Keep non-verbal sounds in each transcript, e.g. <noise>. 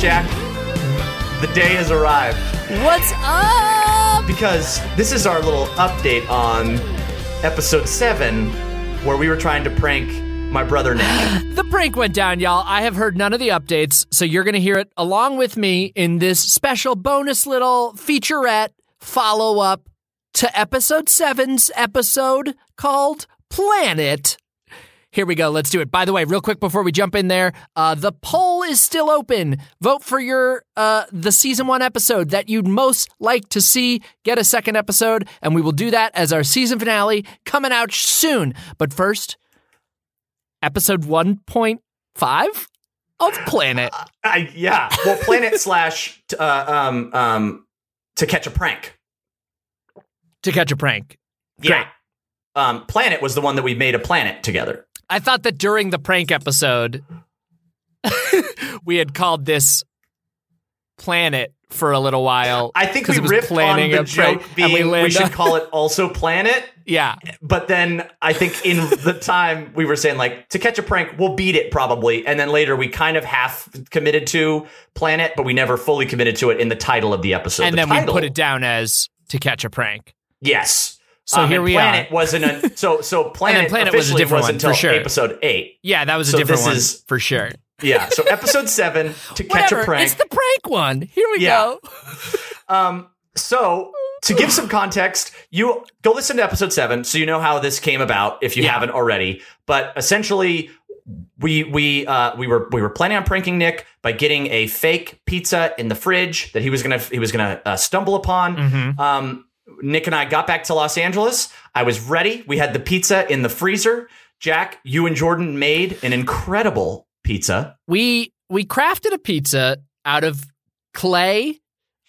Jack, the day has arrived What's up? because this is our little update on episode seven, where we were trying to prank my brother Nick. <gasps> The prank went down, y'all. I have heard none of the updates, so you're going to hear it along with me in this special bonus little featurette follow up to episode seven's episode called Planet. Here we go. Let's do it. By the way, real quick before we jump in there, uh, the poll is still open. Vote for your uh, the season one episode that you'd most like to see get a second episode, and we will do that as our season finale coming out soon. But first, episode one point five of Planet. I, yeah, well, Planet <laughs> slash t- uh, um um to catch a prank. to catch a prank. Yeah. Um, Planet was the one that we made a planet together. I thought that during the prank episode, <laughs> we had called this Planet for a little while. I think we ripped on the joke being we, landed should on- <laughs> call it also Planet. Yeah, But then I think in the time we were saying like to catch a prank, we'll beat it probably, and then later we kind of half committed to Planet, but we never fully committed to it in the title of the episode. and The then we put it down as to catch a prank. Yes. So here we Planet are. wasn't a, so so <laughs> Planet, Planet was a officially different one, until for sure. episode eight. Yeah, that was a So different this one is- for sure. Yeah. So episode seven to catch a prank. it's the prank one. Here we Yeah. go. <laughs> Um, so to give some context, you go listen to episode seven, so you know how this came about if you Yeah. haven't already. But essentially, we we uh, we were we were planning on pranking Nick by getting a fake pizza in the fridge that he was gonna he was gonna uh, stumble upon. Mhm. Um, Nick and I got back to Los Angeles. I was ready. We had the pizza in the freezer. Jack, you and Jordan made an incredible pizza. We we crafted a pizza out of clay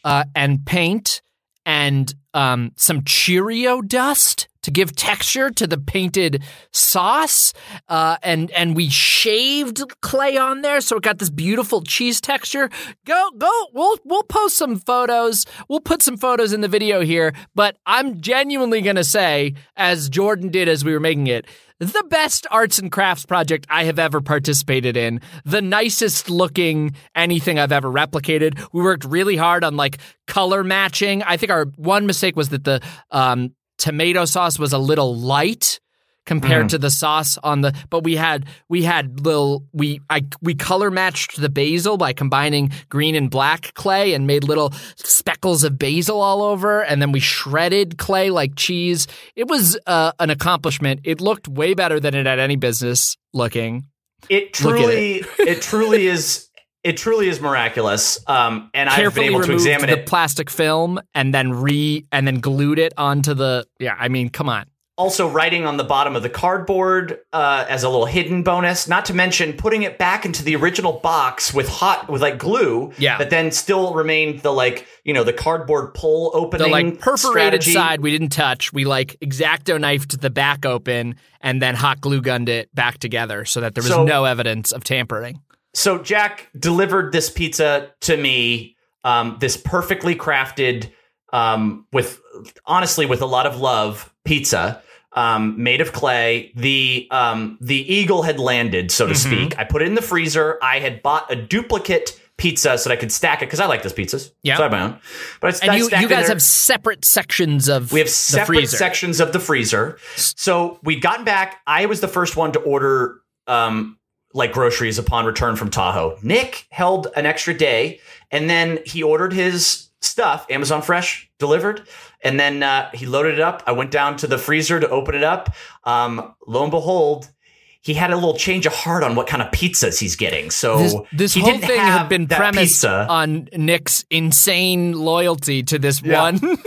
uh, and paint and um, some Cheerio dust to give texture to the painted sauce, uh, and and we shaved clay on there, so it got this beautiful cheese texture. Go go, we'll we'll post some photos. We'll put some photos in the video here, but I'm genuinely gonna say, as Jordan did as we were making it. The best arts and crafts project I have ever participated in. The nicest looking anything I've ever replicated. We worked really hard on like color matching. I think our one mistake was that the um, tomato sauce was a little light compared to the sauce on the but we had we had little we I we color matched the basil by combining green and black clay and made little speckles of basil all over. And then we shredded clay like cheese. It was uh, an accomplishment. It looked way better than it had any business looking. It Look truly, it. truly is, it truly is miraculous. Um, and I've been able to examine the it. plastic film and then re and then glued it onto the yeah i mean come on Also, writing on the bottom of the cardboard uh, as a little hidden bonus. Not to mention putting it back into the original box with hot with like glue. Yeah. That then still remained the like you know the cardboard pull opening. the like perforated strategy. side we didn't touch. We like exacto knifed the back open and then hot glue gunned it back together so that there was So- no evidence of tampering. So Jack delivered this pizza to me, um, this perfectly crafted, um, with honestly with a lot of love pizza, um, made of clay. The um, the eagle had landed, so to Mhm. speak. I put it in the freezer. I had bought a duplicate pizza so that I could stack it because I like those pizzas. Yeah. so I have my own. But I, And I you, you guys have separate sections of We have the separate freezer. sections of the freezer. So we'd gotten back. I was the first one to order um, like groceries upon return from Tahoe. Nick held an extra day, and then he ordered his stuff, Amazon Fresh delivered, and then uh, he loaded it up. I went down to the freezer to open it up. Um, lo and behold. He had a little change of heart on what kind of pizzas he's getting. So This, this whole thing had been premised pizza. on Nick's insane loyalty to this Yeah. one. <laughs>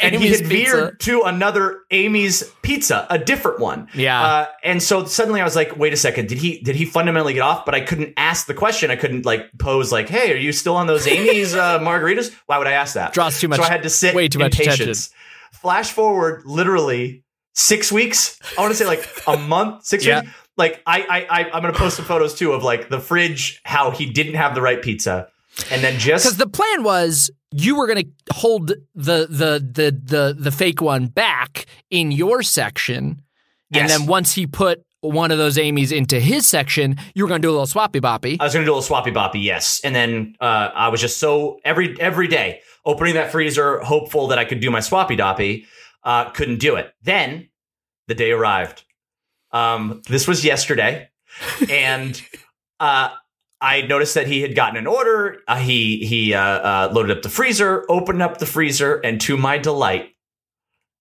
and he had pizza. veered to another Amy's pizza, a different one. Yeah. Uh, and so suddenly I was like, wait a second, did he did he fundamentally get off? But I couldn't ask the question. I couldn't like pose like, hey, are you still on those Amy's uh, <laughs> margaritas? Why would I ask that? Draws too much- So I had to sit way too in much attention. patience. Flash forward, literally six weeks. I want to say like a <laughs> month, six Yeah. weeks. Like I, I, I I'm gonna post some photos too of like the fridge, how he didn't have the right pizza, and then just Because the plan was you were going to hold the, the the the the fake one back in your section, And then once he put one of those Amy's into his section, you were going to do a little swappy boppy. I was gonna do a little swappy boppy, yes. And then uh, I was just so every every day opening that freezer, hopeful that I could do my swappy doppy. Uh, couldn't do it. Then the day arrived. Um, this was yesterday, <laughs> and uh, I noticed that he had gotten an order. Uh, he he uh, uh, loaded up the freezer, opened up the freezer, and to my delight,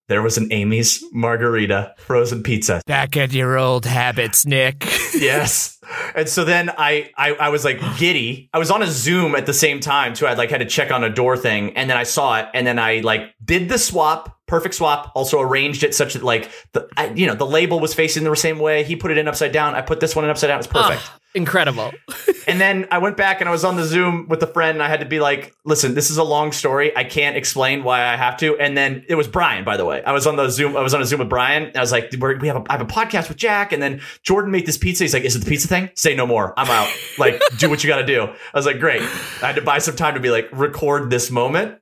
there was an Amy's margarita frozen pizza Back at your old habits, Nick. <laughs> yes. And so then I, I I was like giddy. I was on a Zoom at the same time too. I like had to check on a door thing, and then I saw it, and then I like did the swap, perfect swap. Also arranged it such that like the I, you know the label was facing the same way. He put it in upside down. I put this one in upside down. It's perfect. Ah, incredible. <laughs> And then I went back and I was on the Zoom with a friend, and I had to be like, "Listen, this is a long story. I can't explain why I have to." And then it was Brian, by the way. I was on the Zoom. I was on a Zoom with Brian. I was like, We're, "We have a I have a podcast with Jack." And then Jordan made this pizza. He's like, "Is it the pizza thing? Say no more. I'm out. Like, do what you got to do." I was like, "Great." I had to buy some time to be like, record this moment.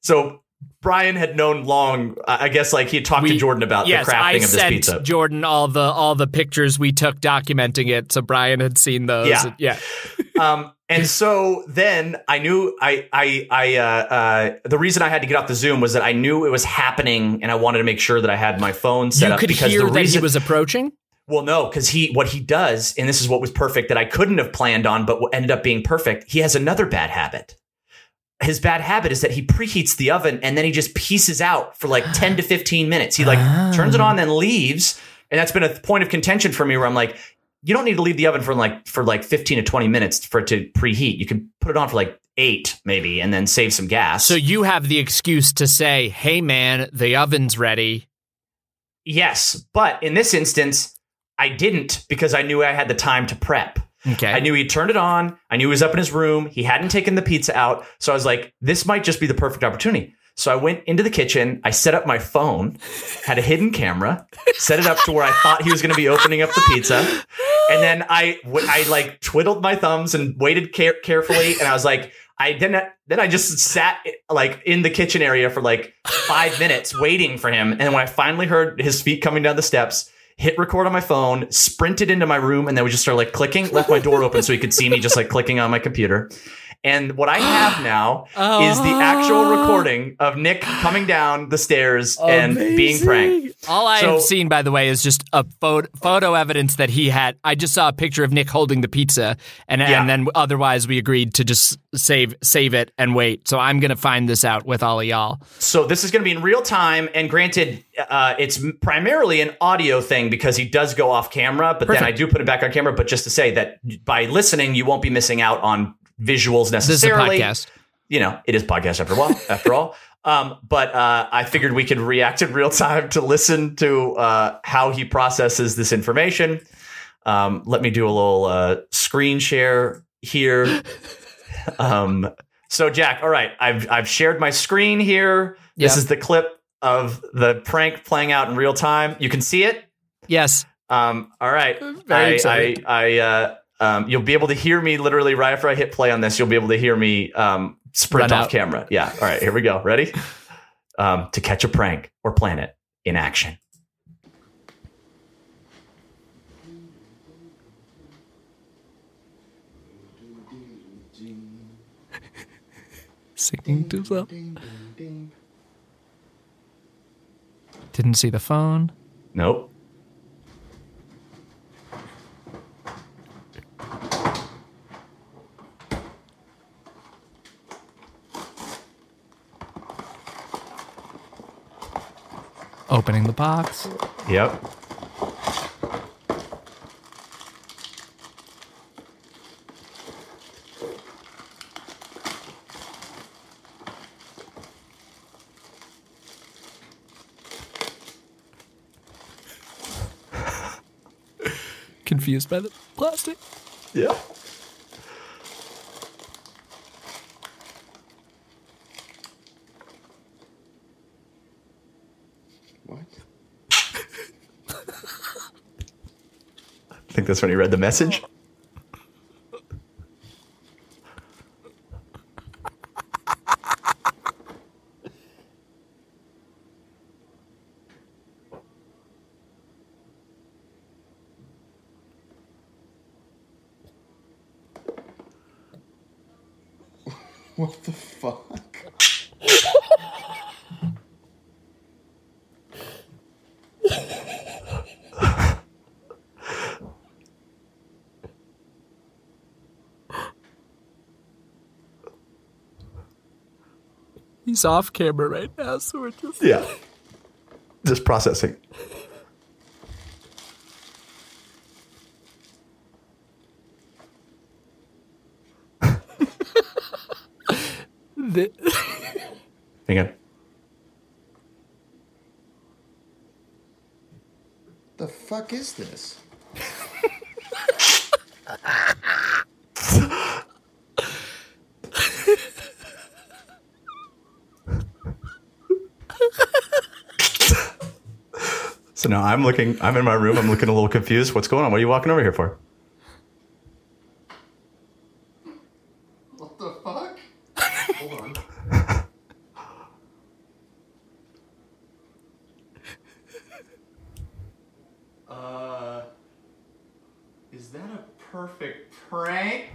So. Brian had known long, I guess, like he had talked to Jordan about yes, the crafting I of this sent pizza. Jordan all the all the pictures we took documenting it, so Brian had seen those. Yeah. yeah. <laughs> um, and so then I knew I I I uh, uh, the reason I had to get off the Zoom was that I knew it was happening, and I wanted to make sure that I had my phone set You up could because hear the that reason he was approaching. Well no because he what he does and this is what was perfect that I couldn't have planned on but what ended up being perfect. He has another bad habit. His bad habit is that he preheats the oven and then he just pieces out for like 10 to 15 minutes. He like Ah. turns it on, then leaves. And that's been a point of contention for me where I'm like, you don't need to leave the oven for like for like 15 to 20 minutes for it to preheat. You can put it on for like eight, maybe, and then save some gas. So you have the excuse to say, "Hey, man, the oven's ready." yes, but in this instance, I didn't because I knew I had the time to prep. Okay. I knew he turned it on. I knew he was up in his room. He hadn't taken the pizza out. So I was like, this might just be the perfect opportunity. So I went into the kitchen. I set up my phone, had a hidden camera, set it up to where I thought he was going to be opening up the pizza. And then I, I like twiddled my thumbs and waited care- carefully. And I was like, I didn't, then I just sat like in the kitchen area for like five minutes waiting for him. And when I finally heard his feet coming down the steps, hit record on my phone, sprinted into my room, and then we just started like clicking, left my door open so he could see me just like clicking on my computer. And what I have <gasps> now is the actual recording of Nick coming down the stairs and being pranked. All I So- have seen, by the way, is just a photo, photo evidence that he had. I just saw a picture of Nick holding the pizza, and Yeah. and then otherwise we agreed to just save save it and wait. So I'm gonna find this out with all of y'all. So this is going to be in real time, and granted, uh, it's primarily an audio thing because he does go off camera, but then I do put it back on camera. But just to say that by listening, you won't be missing out on visuals This is a necessarily. podcast. you know, it is podcast after all. After all, <laughs> um, but uh, I figured we could react in real time to listen to uh, how he processes this information. Um, let me do a little uh, screen share here. <laughs> um, so, Jack, all right, I've I've shared my screen here. This is the clip of the prank playing out in real time. You can see it. Yes. Um, all right. Very I. I, I, uh, um, you'll be able to hear me literally right after I hit play on this. You'll be able to hear me um, sprint Run off out. camera. Yeah. All right. Here we go. Ready? <laughs> Um, to catch a prank or plan it in action. Singing to the. Didn't see the phone. Nope. Opening the box. Yep. <laughs> Confused by the plastic. Yep. think that's when he read the message. What the fuck? <laughs> He's off camera right now, so we're just. Yeah. Just processing. The- Hang on. The fuck is this? So now I'm looking, I'm in my room, I'm looking a little confused. What's going on? What are you walking over here for? What the fuck? Hold on. Uh, is that a perfect prank?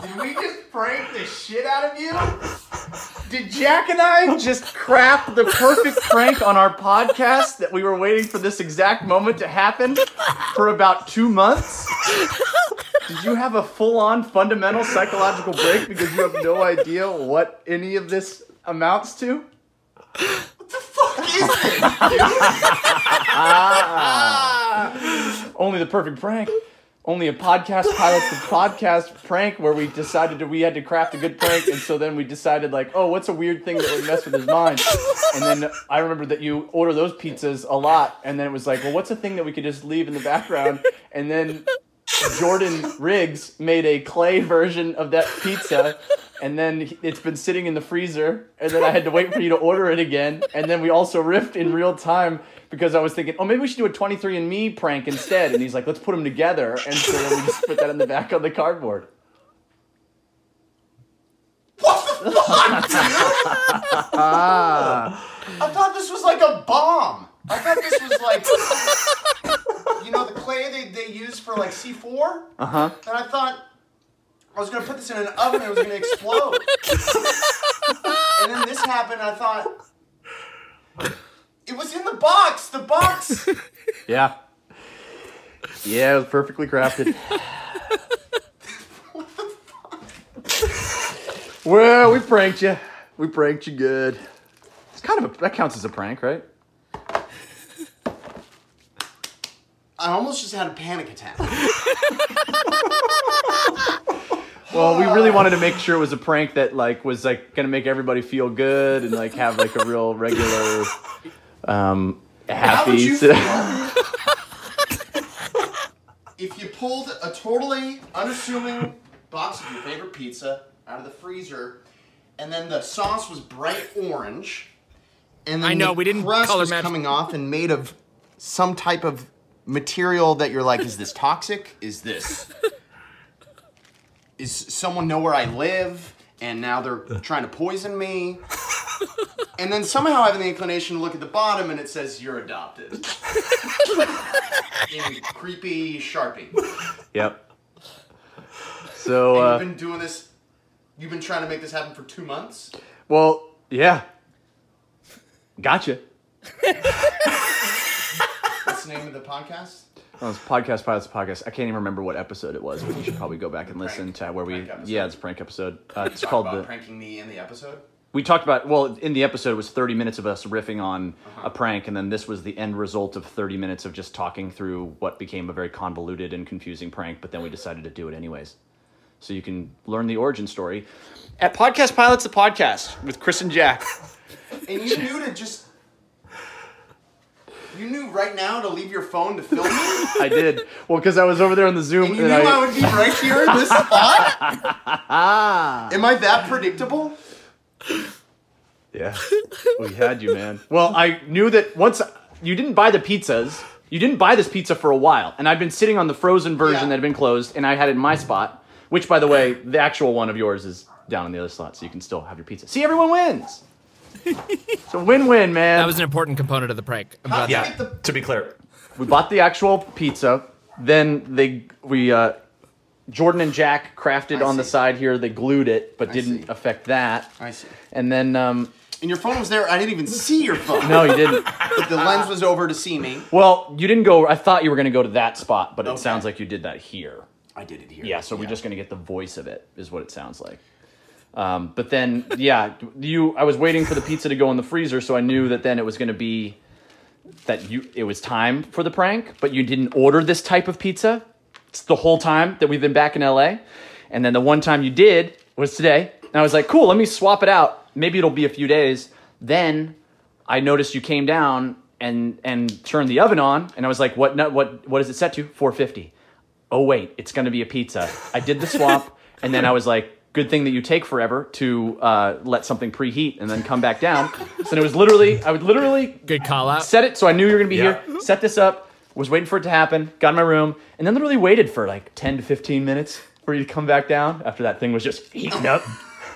Did we just prank the shit out of you? Did Jack and I just craft the perfect prank on our podcast that we were waiting for this exact moment to happen for about two months? Did you have a full-on fundamental psychological break because you have no idea what any of this amounts to? What the fuck is this, <laughs> dude? Only the perfect prank. Only a podcast pilot's the podcast prank where we decided that we had to craft a good prank, and so then we decided like, oh, what's a weird thing that would mess with his mind? And then I remember that you order those pizzas a lot, and then it was like, well, what's a thing that we could just leave in the background? And then Jordan Riggs made a clay version of that pizza, and then it's been sitting in the freezer, and then I had to wait for you to order it again, and then we also riffed in real time because I was thinking, oh, maybe we should do a 23andMe prank instead, and he's like, let's put them together, and so then we just put that in the back of the cardboard. What the fuck, dude? I thought this was like a bomb. I thought this was like <laughs> you know the clay they, they use for like C4? Uh-huh. And I thought I was gonna put this in an oven and it was gonna explode. and then this happened, I thought it was in the box. The box Yeah. Yeah, it was perfectly crafted. <laughs> well, we pranked you. We pranked you good. It's kind of a that counts as a prank, right? I almost just had a panic attack. <laughs> Well, we really wanted to make sure it was a prank that like was like gonna make everybody feel good and like have like a real regular, um, How would happy. you feel <laughs> if you pulled a totally unassuming box of your favorite pizza out of the freezer, and then the sauce was bright orange, and then I know, the we didn't crust color was match- coming off and made of some type of material that you're like, is this toxic? Is this? Is someone know where I live? And now they're trying to poison me. And then somehow I have the inclination to look at the bottom and it says you're adopted. In creepy Sharpie. Yep. So, And uh, you've been doing this, you've been trying to make this happen for two months? well, yeah. Gotcha. Name of the podcast? Well, it's podcast pilots podcast. I can't even remember what episode it was, but you should probably go back and listen to where we. Episode. Yeah, it's a prank episode. Uh, it's called about the. pranking me in the episode. we talked about well in the episode it was 30 minutes of us riffing on a prank and then this was the end result of 30 minutes of just talking through what became a very convoluted and confusing prank but then we decided to do it anyways so you can learn the origin story at podcast pilots the podcast with chris and jack And you knew to just. You knew right now to leave your phone to film me? <laughs> i did well because i was over there on the zoom And you knew I, would be right here in this spot? Ah. <laughs> Am I that predictable? yeah we had you man well i knew that once you didn't buy the pizzas you didn't buy this pizza for a while and i'd been sitting on the frozen version Yeah. that had been closed and i had it in my spot which by the way the actual one of yours is down in the other slot so you can still have your pizza see everyone wins it's a win-win man That was an important component of the prank. I'm glad Yeah. Get the- To be clear, we bought the actual pizza then they we uh Jordan and Jack crafted I on the see. side here. They glued it, but I didn't see. affect that. I see. And then, um, And your phone was there. I didn't even see your phone. no, you didn't. <laughs> But the lens was over to see me. Well, you didn't go. I thought you were going to go to that spot, but it Okay. sounds like you did that here. I did it here. Yeah, so we're just going to get the voice of it, is what it sounds like. Um, but then, yeah, you. I was waiting for the pizza to go in the freezer, so I knew that then it was going to be that you. It was time for the prank, but you didn't order this type of pizza. It's the whole time that we've been back in LA, and then the one time you did was today. And I was like, cool, let me swap it out. Maybe it'll be a few days. Then I noticed you came down and and turned the oven on, and I was like, what? What? What is it set to? 450 oh wait, it's going to be a pizza. I did the swap, and then I was like, good thing that you take forever to uh, let something preheat and then come back down. So it was literally, I would literally Good call out. set it so I knew you were going to be Yeah. here, set this up, was waiting for it to happen, got in my room, and then literally waited for like 10 to 15 minutes for you to come back down after that thing was just heating up.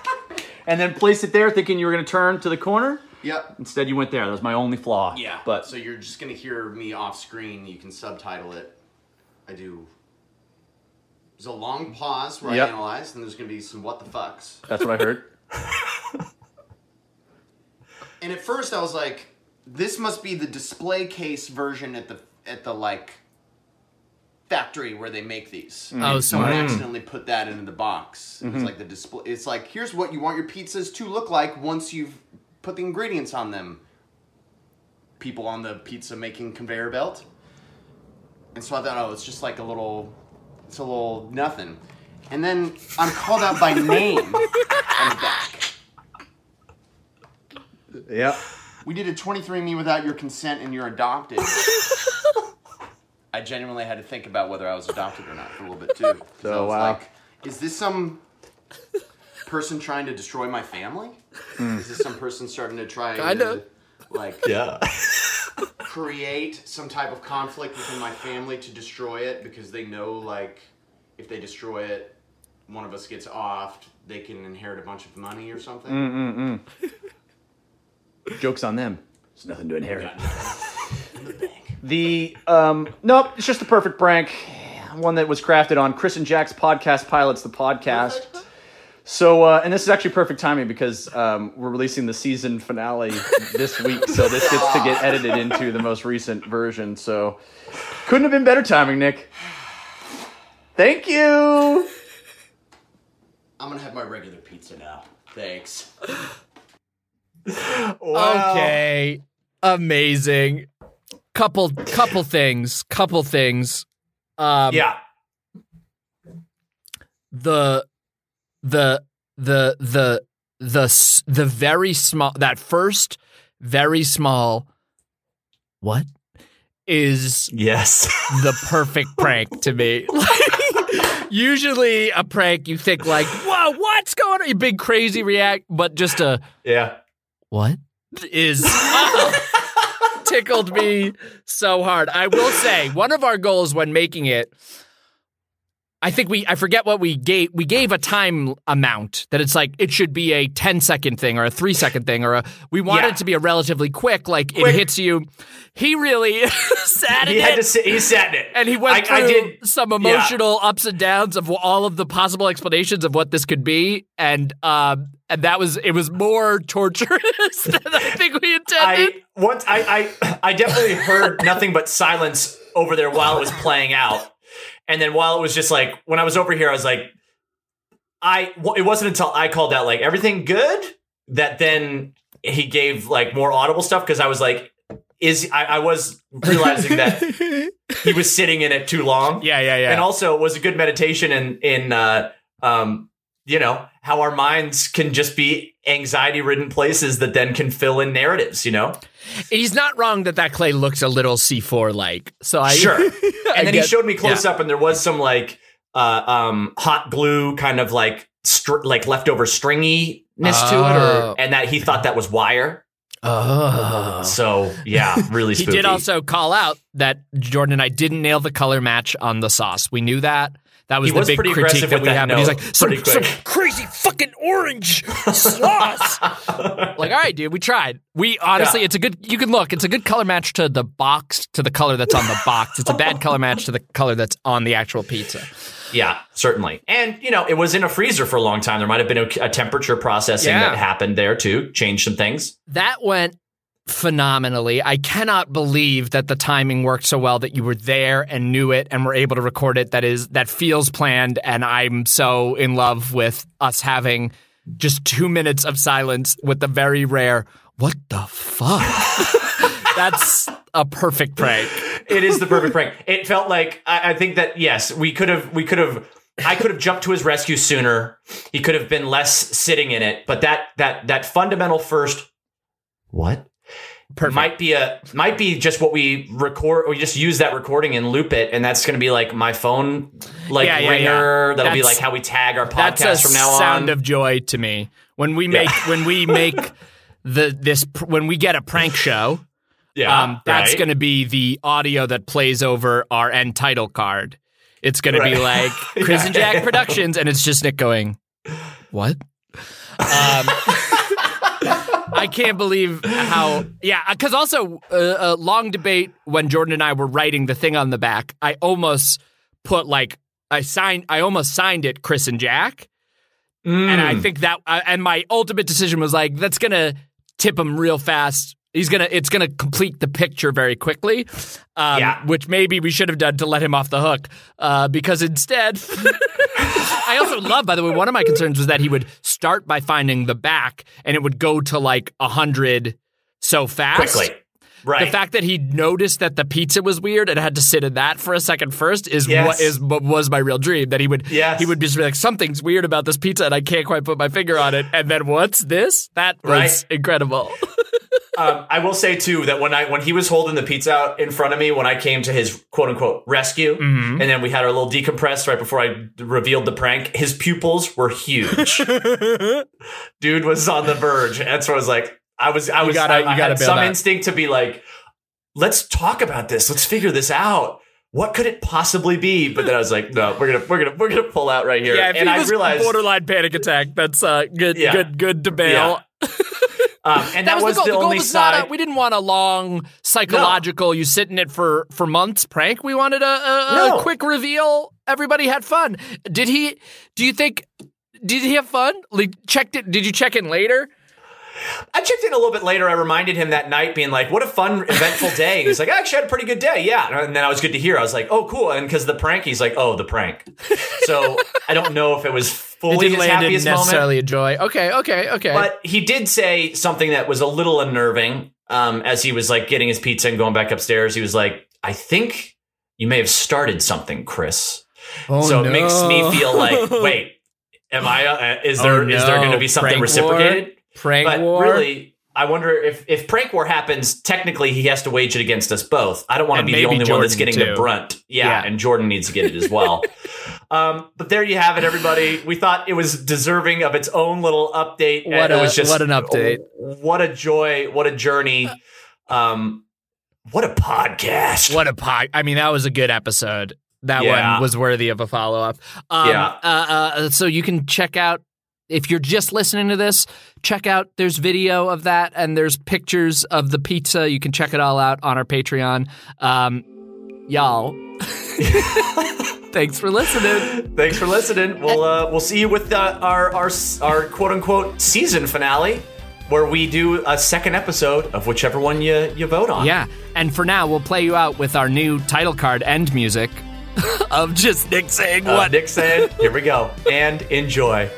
<laughs> and then place it there thinking you were going to turn to the corner. Yep. Instead, you went there. That was my only flaw. Yeah. But so you're just gonna hear me off screen. You can subtitle it. I do. There's a long pause where Yep. I analyze, and there's gonna be some what the fucks. that's what I heard. <laughs> And at first, I was like, "This must be the display case version at the at the like factory where they make these." Mm. Oh, Someone smart. accidentally put that into the box. It's mm-hmm. like the display. It's like here's what you want your pizzas to look like once you've put the ingredients on them. People on the pizza making conveyor belt. And so I thought, oh, it's just like a little, it's a little nothing. And then I'm called out by name on the back. Yeah. We did a 23andMe without your consent and you're adopted. <laughs> I genuinely had to think about whether I was adopted or not for a little bit too. 'Cause I Oh, was wow. Like, is this some person trying to destroy my family? Hmm. Is this some person starting to try Kinda. like Yeah. <laughs> create some type of conflict within my family to destroy it because they know like if they destroy it, one of us gets offed, they can inherit a bunch of money or something. Mm. <laughs> Joke's on them. There's nothing to inherit. The. The um nope, it's just the perfect prank. One that was crafted on Chris and Jack's podcast pilots the podcast. So uh, and this is actually perfect timing because um, we're releasing the season finale this week, so this gets to get edited into the most recent version. So couldn't have been better timing, Nick. Thank you. I'm gonna have my regular pizza now. Thanks. Okay. Amazing. Couple couple things. Couple things. Um Yeah. the the the the the the very small that first very small what is Yes. <laughs> the perfect prank to me. Like, <laughs> usually a prank you think like, "Whoa, what's going on?" You big crazy react, but just a yeah. what is <laughs> tickled me so hard. I will say one of our goals when making it I think we I forget what we gave we gave a time amount that it's like it should be a 10 second thing or a 3 second thing or a we wanted Yeah. it to be a relatively quick like it hits you. He really <laughs> sat in He had it to sit. He sat in it, and he went I, through I did. some emotional ups and downs of all of the possible explanations of what this could be, and um, and that was it was more torturous <laughs> than I think we intended. I once I, I I definitely heard nothing but silence over there while it was playing out, and then while it was just like when I was over here, I was like, I it wasn't until I called out like everything good that then he gave like more audible stuff because I was like, is I, I was realizing that he was <laughs> sitting in it too long, yeah, yeah, yeah. and also it was a good meditation in in uh, um, you know how our minds can just be anxiety ridden places that then can fill in narratives. You know. He's not wrong that that clay looks a little C4 like. So I Sure. <laughs> I and then he showed me close yeah. up, and there was some like uh, um, hot glue, kind of like str- like leftover stringiness to it, Oh. or and that he thought that was wire. Oh. So yeah, really. <laughs> He Spooky. did also call out that Jordan and I didn't nail the color match on the sauce. We knew that. That was He the was big critique that we that had. But he's like, some, some crazy fucking orange sauce. <laughs> like, all right, dude, we tried. We honestly, Yeah. it's a good. You can look. It's a good color match to the box, to the color that's on the box. It's a bad color match to the color that's on the actual pizza. Yeah, certainly. And, you know, it was in a freezer for a long time. There might have been a, a temperature processing Yeah. that happened there too, changed some things. That went phenomenally. I cannot believe that the timing worked so well that you were there and knew it and were able to record it. That is that feels planned and I'm so in love with us having just 2 minutes of silence with the very rare what the fuck. <laughs> That's a perfect prank. It is the perfect prank. It felt like I, I think that yes, we could have we could have I could have jumped to his rescue sooner. He could have been less sitting in it, but that that that fundamental first what Perfect. might be a might be just what we record or just use that recording and loop it and that's going to be like my phone like Yeah, yeah, ringer yeah. that'll be like how we tag our That's podcast from now on. sound of joy to me. When we make when we <laughs> make the this when we get a prank show, yeah um, that's right? going to be the audio that plays over our end title card. It's going to be like <laughs> Chris and Jack Productions, and it's just Nick going, "What?" <laughs> Um, I can't believe how yeah. Because also uh, a long debate when Jordan and I were writing the thing on the back. I almost put like I signed. I almost signed it Chris and Jack. And I Mm. think that, uh, and my ultimate decision was like, that's gonna tip him real fast. He's gonna, it's gonna complete the picture very quickly. Um, Yeah. Which maybe we should have done to let him off the hook, uh, because instead, <laughs> I also love. By the way, one of my concerns was that he would start by finding the back, and it would go to like a hundred so fast quickly right the fact that he noticed that the pizza was weird and had to sit in that for a second first is Yes. what is what was my real dream. That he would Yes. he would just be like something's weird about this pizza and I can't quite put my finger on it. And then what's this? That was Right. incredible. <laughs> um, I will say too that when I when he was holding the pizza out in front of me when I came to his quote unquote rescue, Mm-hmm. and then we had our little decompress right before I revealed the prank. His pupils were huge. <laughs> Dude was on the verge. That's what I was like. I was. I was. gotta- I, you I had some that. instinct to be like, let's talk about this. Let's figure this out. What could it possibly be? But then I was like, no, we're gonna we're gonna we're gonna pull out right here. yeah, and I was realized borderline panic attack, that's uh, good, Yeah. good, good to bail. <laughs> um, and that, was, the goal. the, the goal only was side. not a, we didn't want a long psychological. You sit in it for for months prank. We wanted a, a, a quick reveal. Everybody had fun. Did he? Do you think? Did he have fun? Like, checked it. Did you check in later? I checked in a little bit later. I reminded him that night, being like, "What a fun, eventful day." He's like, "I actually had a pretty good day, yeah." And then I was good to hear. I was like, "Oh, cool." And because the prank, he's like, "Oh, the prank." So I don't know if it was fully didn't his land in happiest moment, necessarily a joy. Okay, okay, okay. but he did say something that was a little unnerving. Um, as he was like getting his pizza and going back upstairs, he was like, "I think you may have started something, Chris." oh, so it makes me feel like, <laughs> wait, am I? Uh, is Oh, there is there going to be something Prank reciprocated? prank but war. really, I wonder if if prank war happens, technically he has to wage it against us both. I don't want to And be the maybe only one that's Jordan, getting the brunt. Yeah, Yeah. and Jordan needs to get it as well. <laughs> um, but there you have it, everybody. We thought it was deserving of its own little update. What and a- it was just what an update. What a joy! What a journey! Um, what a podcast! What a pod! I mean, that was a good episode. That Yeah. one was worthy of a follow up. Um, Yeah. Uh, uh, so you can check out if you're just listening to this. Check out. There's video of that, and there's pictures of the pizza. You can check it all out on our Patreon. Um, y'all, <laughs> thanks for listening. Thanks for listening. We'll uh, we'll see you with uh, our our our quote unquote season finale, where we do a second episode of whichever one you you vote on. Yeah, and for now, we'll play you out with our new title card end music <laughs> of just Nick saying Uh, what. Nick said, "Here we go," and enjoy.